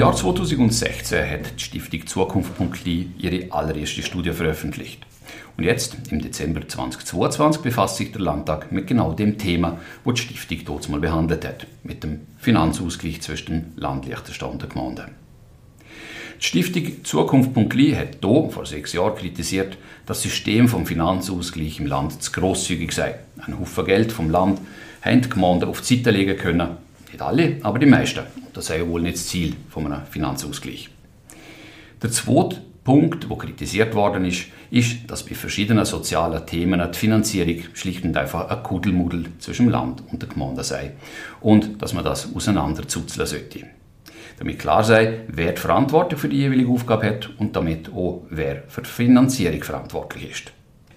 Jahr 2016 hat die Stiftung Zukunft.li ihre allererste Studie veröffentlicht. Und jetzt, im Dezember 2022, befasst sich der Landtag mit genau dem Thema, das die Stiftung dort mal behandelt hat, mit dem Finanzausgleich zwischen dem Land Liechtenstein und der Gemeinde. Die Stiftung Zukunft.li hat hier vor sechs Jahren kritisiert, das System vom Finanzausgleich im Land zu grosszügig sei. Ein Haufen Geld vom Land haben die Gemeinden auf die Seite legen können. Nicht alle, aber die meisten. Das sei wohl nicht das Ziel von einem Finanzausgleich. Der zweite Punkt, der kritisiert worden ist, ist, dass bei verschiedenen sozialen Themen die Finanzierung schlicht und einfach ein Kuddelmuddel zwischen dem Land und der Gemeinde sei und dass man das auseinanderzuzeln sollte. Damit klar sei, wer die Verantwortung für die jeweilige Aufgabe hat und damit auch wer für die Finanzierung verantwortlich ist.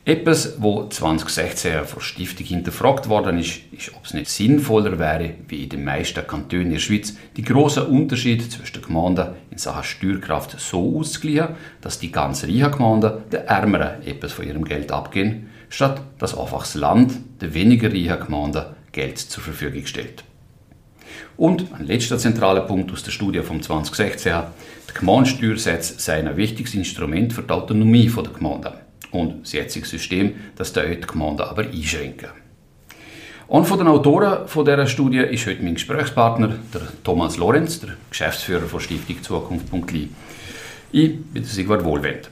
Etwas, wo 2016 von Stiftung hinterfragt worden ist, ist, ob es nicht sinnvoller wäre, wie in den meisten Kantonen der Schweiz, die großen Unterschiede zwischen den Gemeinden in Sachen Steuerkraft so auszugleichen, dass die ganz reichen Gemeinden den Ärmeren etwas von ihrem Geld abgehen, statt dass einfach das Land den weniger reichen Gemeinden Geld zur Verfügung stellt. Und ein letzter zentraler Punkt aus der Studie vom 2016, die Gemeindesteuersätze seien ein wichtiges Instrument für die Autonomie der Gemeinden und das jetzige System, das da die Gemeinden aber einschränken. Und von den Autoren von dieser Studie ist heute mein Gesprächspartner, der Thomas Lorenz, der Geschäftsführer von Stiftung Zukunft.li. Ich bin Sigvard Wohlwend.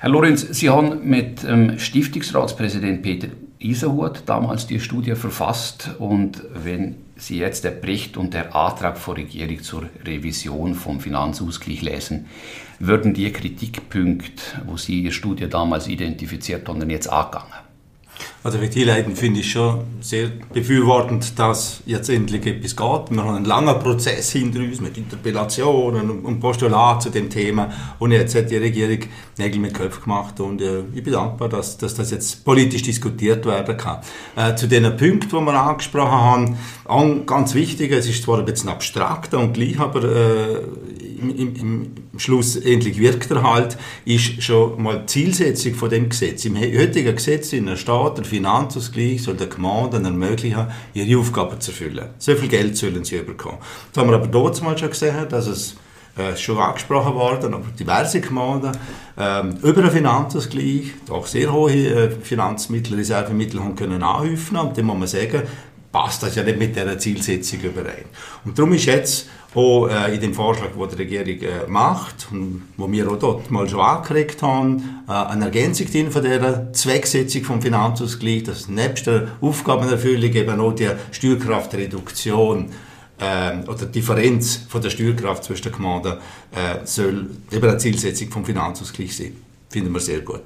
Herr Lorenz, Sie haben mit ähm, Stiftungsratspräsident Peter Iserhut damals die Studie verfasst und wenn Sie jetzt der Bericht und der Antrag der Regierung zur Revision vom Finanzausgleich lesen, würden die Kritikpunkte, wo Sie Ihre Studie damals identifiziert haben, jetzt angegangen? Also für die Leute finde ich schon sehr befürwortend, dass jetzt endlich etwas geht. Wir haben einen langen Prozess hinter uns mit Interpellationen und Postulaten zu dem Thema und jetzt hat die Regierung Nägel mit Köpfen gemacht und äh, ich bin dankbar, dass, dass, das jetzt politisch diskutiert werden kann. Äh, zu den Punkten, die wir angesprochen haben, an, ganz wichtig, es ist zwar ein bisschen abstrakter und gleich, aber äh, im, im, Schluss endlich wirkt er halt, ist schon mal die Zielsetzung von dem Gesetz. Im heutigen Gesetz in der Staat, der Finanzausgleich soll der Gemeinden ermöglichen, ihre Aufgaben zu erfüllen. So viel Geld sollen sie bekommen. Das haben wir aber dort mal schon gesehen, dass es äh, schon angesprochen worden, aber diverse Gemeinden ähm, über einen Finanzausgleich auch sehr hohe äh, Finanzmittel, Reservemittel haben können anhäufen und dann muss man sagen, passt das ja nicht mit dieser Zielsetzung überein. Und darum ist jetzt auch äh, in dem Vorschlag, den die Regierung äh, macht, und wo wir auch dort mal schon angeregt haben, äh, eine Ergänzung drin von dieser Zwecksetzung vom Finanzausgleich, dass nebst der Aufgabenerfüllung eben auch die Steuerkraftreduktion äh, oder die Differenz von der Steuerkraft zwischen den Gemeinden äh, soll eben eine Zielsetzung vom Finanzausgleich sein. Finden wir sehr gut.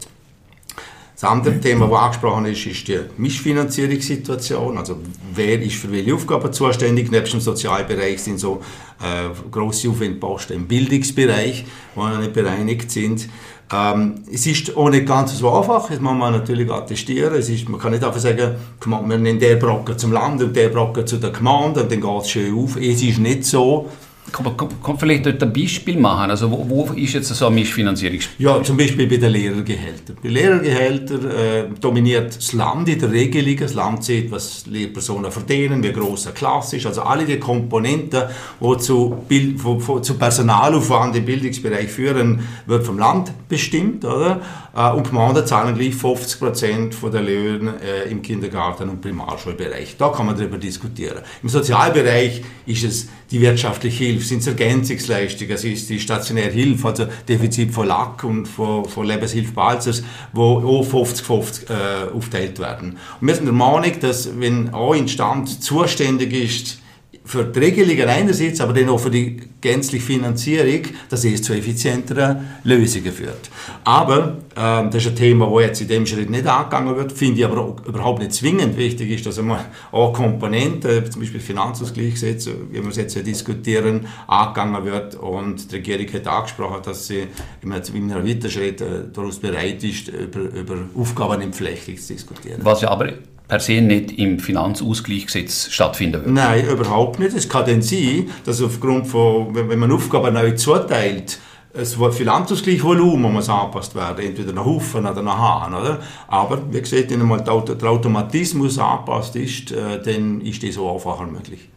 Das andere Thema, das angesprochen ist, ist die Mischfinanzierungssituation. Also wer ist für welche Aufgaben zuständig? Neben dem Sozialbereich sind so äh, grosse Aufwendposten im Bildungsbereich, die noch nicht bereinigt sind. Ähm, es ist auch nicht ganz so einfach, das muss man natürlich attestieren. Es ist, man kann nicht einfach sagen, wir nehmen den Brocken zum Land und den Brocken zu der Gemeinde und dann geht es schön auf. Es ist nicht so. Kann man, kann man vielleicht dort ein Beispiel machen? Also wo, wo ist jetzt so eine Mischfinanzierung? Ja, zum Beispiel bei den Lehrergehältern. Bei Lehrergehältern äh, dominiert das Land in der Regelung. Das Land sieht, was Lehrpersonen verdienen, wie groß eine Klasse ist. Also alle die Komponenten, die zu, Bild, wo, wo, zu Personalaufwand im Bildungsbereich führen, wird vom Land bestimmt. Oder? Äh, und Gemeinden zahlen gleich 50 Prozent der Löhne äh, im Kindergarten- und Primarschulbereich. Da kann man darüber diskutieren. Im Sozialbereich ist es die wirtschaftliche Hilfe, sind es Ergänzungsleistungen, es ist die stationäre Hilfe, also Defizit von Lack und von, von Lebenshilfe Balzers, wo auch 50-50 äh, aufteilt werden. Und wir sind der Meinung, dass wenn eine Instanz zuständig ist, für die Regelungen einerseits, aber dann auch für die gänzliche Finanzierung, dass es zu effizienteren Lösungen führt. Aber äh, das ist ein Thema, das jetzt in dem Schritt nicht angegangen wird, finde ich aber überhaupt nicht zwingend wichtig ist, dass einmal auch Komponenten, zum Beispiel Finanzausgleichsgesetz, wie wir es jetzt diskutieren, angegangen wird und die Regierung hat angesprochen, dass sie in einem weiteren Schritt äh, daraus bereit ist, über, über Aufgabenentflechtung zu diskutieren. Was ja aber per se nicht im Finanzausgleichsgesetz stattfinden würde? Nein, überhaupt nicht. Es kann dann sein, dass aufgrund von, wenn man Aufgaben neu zuteilt, das Finanzausgleichsvolumen muss angepasst werden, entweder nach Haufen oder nach Hahn. Oder? Aber wie gesagt, wenn einmal der Automatismus angepasst ist, äh, dann ist das so einfacher möglich.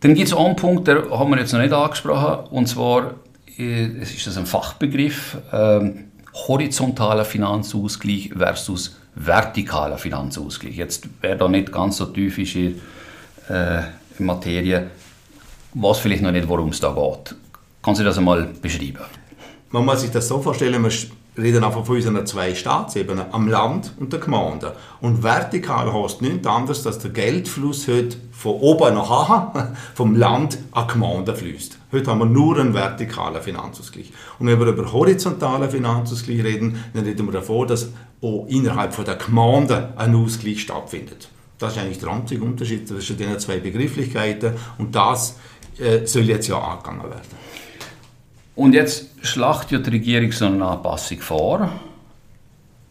Dann gibt es einen Punkt, den haben wir jetzt noch nicht angesprochen, und zwar äh, es ist das ein Fachbegriff, ähm, horizontaler Finanzausgleich versus vertikaler Finanzausgleich. Jetzt, wer da nicht ganz so ist in, äh, in Materie, weiß vielleicht noch nicht, worum es da geht. Kannst du das einmal beschreiben? Man muss sich das so vorstellen, wir reden einfach von unseren zwei Staatsebenen, am Land und der Gemeinde. Und vertikal heißt nichts anderes, dass der Geldfluss heute von oben nach unten, vom Land an die Gemeinde fließt. Heute haben wir nur einen vertikalen Finanzausgleich. Und wenn wir über horizontalen Finanzausgleich reden, dann reden wir davon, dass auch innerhalb von der Gemeinde ein Ausgleich stattfindet. Das ist eigentlich der einzige Unterschied zwischen diesen zwei Begrifflichkeiten und das äh, soll jetzt ja angegangen werden. Und jetzt schlacht ja die Regierung so eine Anpassung vor,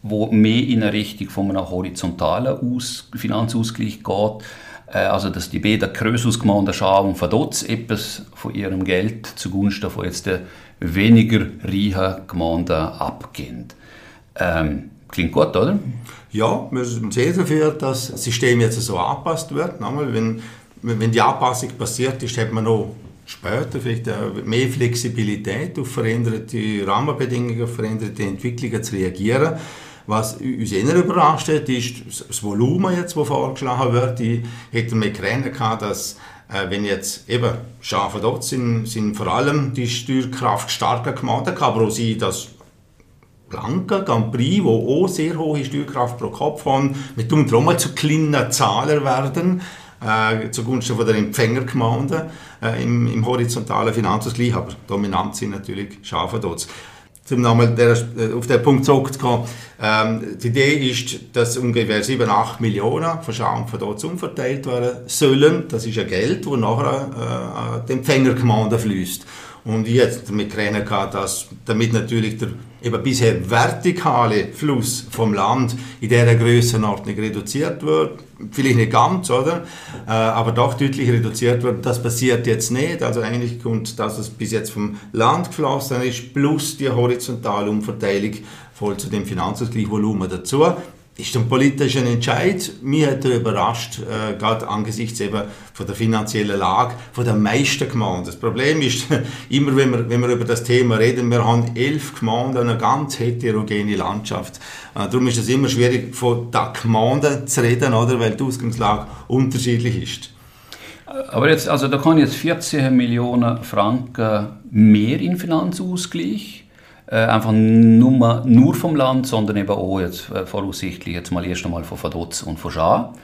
wo mehr in eine Richtung von einem horizontalen Aus Finanzausgleich geht. Äh, also, dass die beiden Krösusgemeinden Schau und Verdotz etwas von ihrem Geld zugunsten von jetzt den weniger reichen Gemeinden abgehen. Ähm, klingt gut, oder? Ja, wir sind sehr dafür, dass das System jetzt so angepasst wird. Wenn, wenn die Anpassung passiert ist, hat man noch später vielleicht mehr Flexibilität auf veränderte Rahmenbedingungen, auf veränderte Entwicklungen zu reagieren. Was uns eher überrascht hat, ist das Volumen, jetzt, das vorgeschlagen wird. Ich hätte mir gerechnet, dass äh, wenn jetzt eben Schafe dort sind, sind vor allem die Steuerkraft starker Gemeinden, kann aber auch sein, dass Blanca, Grand Prix, die auch sehr hohe Steuerkraft pro Kopf haben, mit um mal zu kleinen Zahlen werden äh, zugunsten von der Empfängergemeinden äh, im, im, horizontalen Finanzausgleich, aber dominant sind natürlich Schafendots. Um nochmal der, äh, auf den Punkt zurückzukommen, ähm, die Idee ist, dass ungefähr 7, 8 Millionen von Schafen von dort umverteilt werden sollen. Das ist ja Geld, das nachher äh, die Empfängergemeinden fließt. Und damit gerechnet, dass damit natürlich der eben bisher vertikale Fluss vom Land in dieser Grössenordnung reduziert wird. Vielleicht nicht ganz, oder? Äh, aber doch deutlich reduziert wird. Das passiert jetzt nicht. Also eigentlich kommt das, was bis jetzt vom Land geflossen ist, plus die horizontale Umverteilung voll zu dem Finanzausgleichvolumen dazu ist ein politischer Entscheid. Mir hat er überrascht, äh, gerade angesichts eben von der finanziellen Lage von der meisten Gemeinden. Das Problem ist, immer wenn wir, wenn wir über das Thema reden, wir haben elf Gemeinden, eine ganz heterogene Landschaft. Äh, darum ist es immer schwierig, von der Gemeinde zu reden, oder, weil die Ausgangslage unterschiedlich ist. Aber jetzt, also da kann jetzt 14 Millionen Franken mehr in Finanzausgleich einfach nur, nur vom Land, sondern eben auch jetzt äh, voraussichtlich jetzt mal erst einmal von Vaduz und von Schar.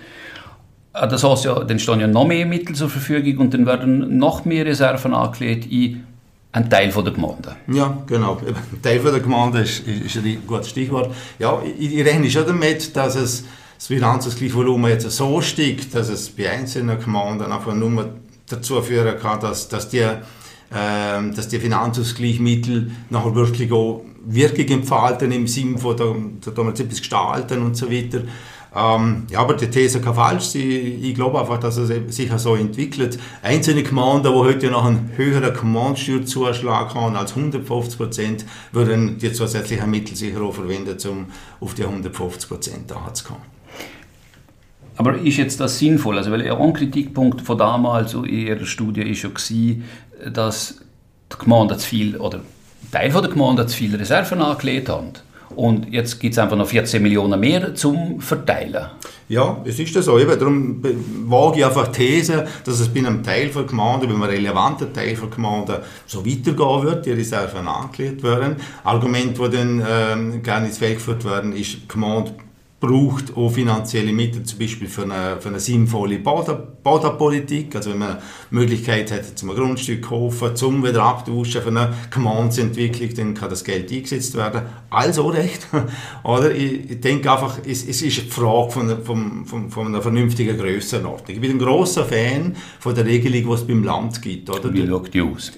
Äh, das heißt ja, dann stehen ja noch mehr Mittel zur Verfügung und dann werden noch mehr Reserven angelegt in einen Teil von der Gemeinde. Ja, genau. Ein Teil von der Gemeinde ist, ist ein gutes Stichwort. Ja, ich, ich rechne schon damit, dass es das Finanzausgleichsvolumen jetzt so steigt, dass es bei einzelnen Gemeinden einfach nur dazu führen kann, dass, dass die dass die Finanzausgleichsmittel nachher wirklich auch Wirkung entfalten im Sinne von, da, da wir etwas gestalten und so weiter. Ähm, ja, aber die These kann falsch sein. Ich glaube einfach, dass es sich so entwickelt. Einzelne Gemeinden, die heute noch einen höheren Gemeindesteuerzuschlag haben als 150 Prozent, würden die zusätzlichen Mittel sicher auch verwenden, um auf die 150 Prozent anzukommen. Aber ist jetzt das sinnvoll? Also, weil ein Kritikpunkt von damals in Ihrer Studie ist ja dass die Gemeinde zu viel, oder Teil der Gemeinde zu viele Reserven angelegt haben. Und jetzt gibt es einfach noch 14 Millionen mehr zum Verteilen. Ja, es ist das so. Eben, darum wage ich einfach die These, dass es bei einem Teil der Gemeinde, bei einem relevanten Teil der Gemeinde, so weitergehen wird, die Reserven angelegt werden. Argument, das dann ähm, gerne ins Feld geführt werden, ist, die Gemeinde braucht auch finanzielle Mittel, zum Beispiel für eine, für eine sinnvolle Bodenpolitik. Also wenn man eine Möglichkeit hat, zum Grundstück zu kaufen, zum wieder abtauschen, für eine Gemeindeentwicklung, dann kann das Geld eingesetzt werden. Also recht. Oder ich, ich denke einfach, es, es, ist eine Frage von, von, von, von einer vernünftigen Grössenordnung. Ich bin ein großer Fan von der Regelung, die es beim Land gibt. Oder? Wie schaut die aus?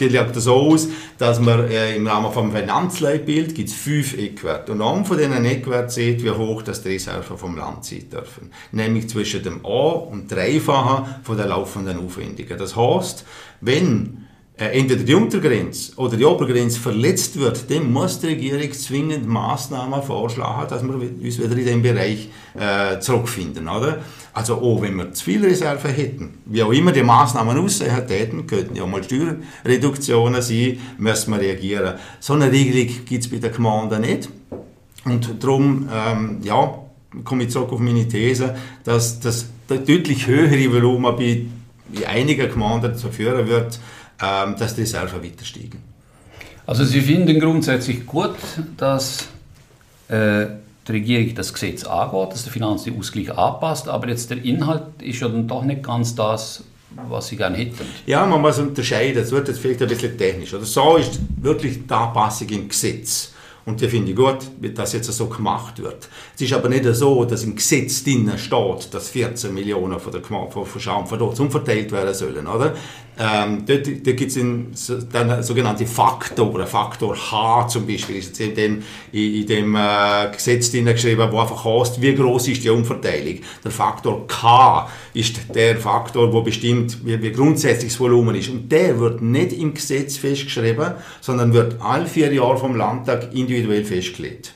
Die, sieht so aus, dass man äh, im Rahmen vom Finanzleitbild gibt es fünf Eckwerte. Und einem von diesen Eckwerten sieht, wie hoch das die Reserven vom Land sein dürfen. Nämlich zwischen dem A und Dreifachen von der laufenden Aufwendungen. Das heißt, wenn entweder die Untergrenze oder die Obergrenze verletzt wird, dann muss die Regierung zwingend Maßnahmen vorschlagen, dass wir uns wieder in den Bereich äh, zurückfinden. Oder? Also auch wenn wir zu viel Reserve hätten, wie auch immer die Maßnahmen aussehen täten, könnten ja mal Steuerreduktionen sein, müssen wir reagieren. So eine Regelung gibt es bei der Gemeinde nicht. Und darum, ähm, ja, komme ich zurück auf meine These, dass das deutlich höhere Volumen bei, einigen Gemeinden dazu führen wird, dass die Reserven weiter steigen. Also Sie finden grundsätzlich gut, dass äh, die Regierung das Gesetz angeht, dass der Finanzausgleich anpasst, aber jetzt der Inhalt ist ja dann doch nicht ganz das, was Sie gerne hätten. Ja, man muss unterscheiden, es wird jetzt vielleicht ein bisschen technisch. Oder so ist wirklich die Anpassung im Gesetz. Und die finde ich gut, dass jetzt so gemacht wird. Es ist aber nicht so, dass im Gesetz drinnen steht, dass 14 Millionen von der Schaum von dort umverteilt werden sollen, oder? Ähm, dort dort gibt es dann sogenannte Faktoren. Faktor H zum Beispiel ist jetzt in dem, in, dem äh, Gesetz drin geschrieben, wo einfach heißt, wie groß ist die Umverteilung. Der Faktor K ist der Faktor, der bestimmt, wie, wie grundsätzlich das Volumen ist. Und der wird nicht im Gesetz festgeschrieben, sondern wird alle vier Jahre vom Landtag individuell festgelegt.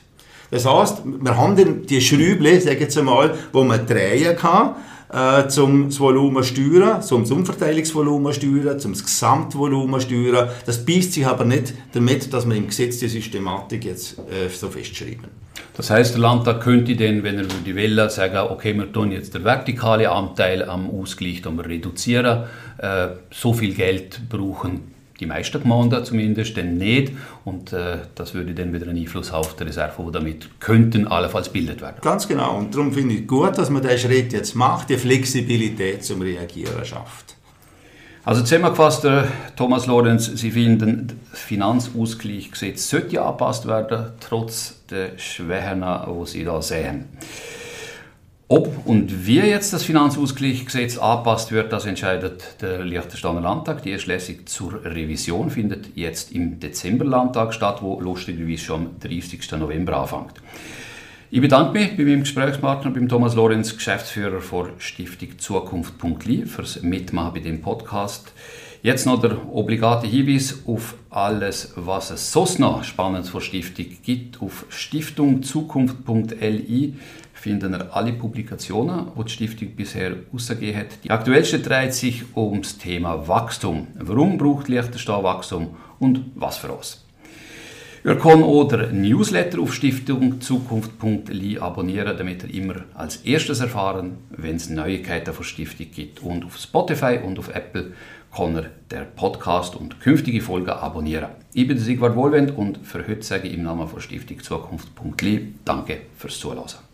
Das heißt, wir haben die Schrüble, sage jetzt einmal, wo man drehen kann, äh, zum das Volumen steuern, zum Umverteilungsvolumen steuern, zum Gesamtvolumen steuern. Das beißt sich aber nicht damit, dass wir im Gesetz die Systematik jetzt äh, so festschreiben. Das heißt, der Landtag könnte dann, wenn er die Welle sagen, okay, wir tun jetzt den vertikalen Anteil am Ausgleich reduzieren, äh, so viel Geld brauchen die meisten Gemeinden zumindest dann nicht. Und äh, das würde dann wieder einen Einfluss auf die Reserve, die damit könnten allenfalls bildet werden. Ganz genau. Und darum finde ich gut, dass man diesen Schritt jetzt macht, die Flexibilität zum Reagieren schafft. Also zusammengefasst, äh, Thomas Lorenz, Sie finden, das Finanzausgleichsgesetz sollte angepasst werden, trotz der Schwächen, die Sie da sehen. Ob und wie jetzt das Finanzausgleichsgesetz angepasst wird, das entscheidet der Liechtensteiner Landtag. Die Erschließung zur Revision findet jetzt im Dezemberlandtag statt, wo lustigerweise schon am 30. November anfängt. Ich bedanke mich bei meinem Gesprächspartner, beim Thomas Lorenz, Geschäftsführer der Stiftung Zukunft.li, fürs Mitmachen bei dem Podcast. Jetzt noch der obligate Hinweis auf alles, was es sonst noch Spannendes vor Stiftung gibt, auf stiftungzukunft.li finden ihr alle Publikationen, die die Stiftung bisher ausgegeben hat. Die aktuellste dreht sich ums Thema Wachstum. Warum braucht Liechtenstein Wachstum und was für uns? Ihr könnt auch den Newsletter auf stiftungzukunft.li abonnieren, damit ihr immer als erstes erfahren, wenn es Neuigkeiten von Stiftung gibt. Und auf Spotify und auf Apple kann ihr den Podcast und künftige Folgen abonnieren. Ich bin Sigvard Wohlwend und für heute sage ich im Namen von Stiftung Zukunft.li Danke fürs Zuhören.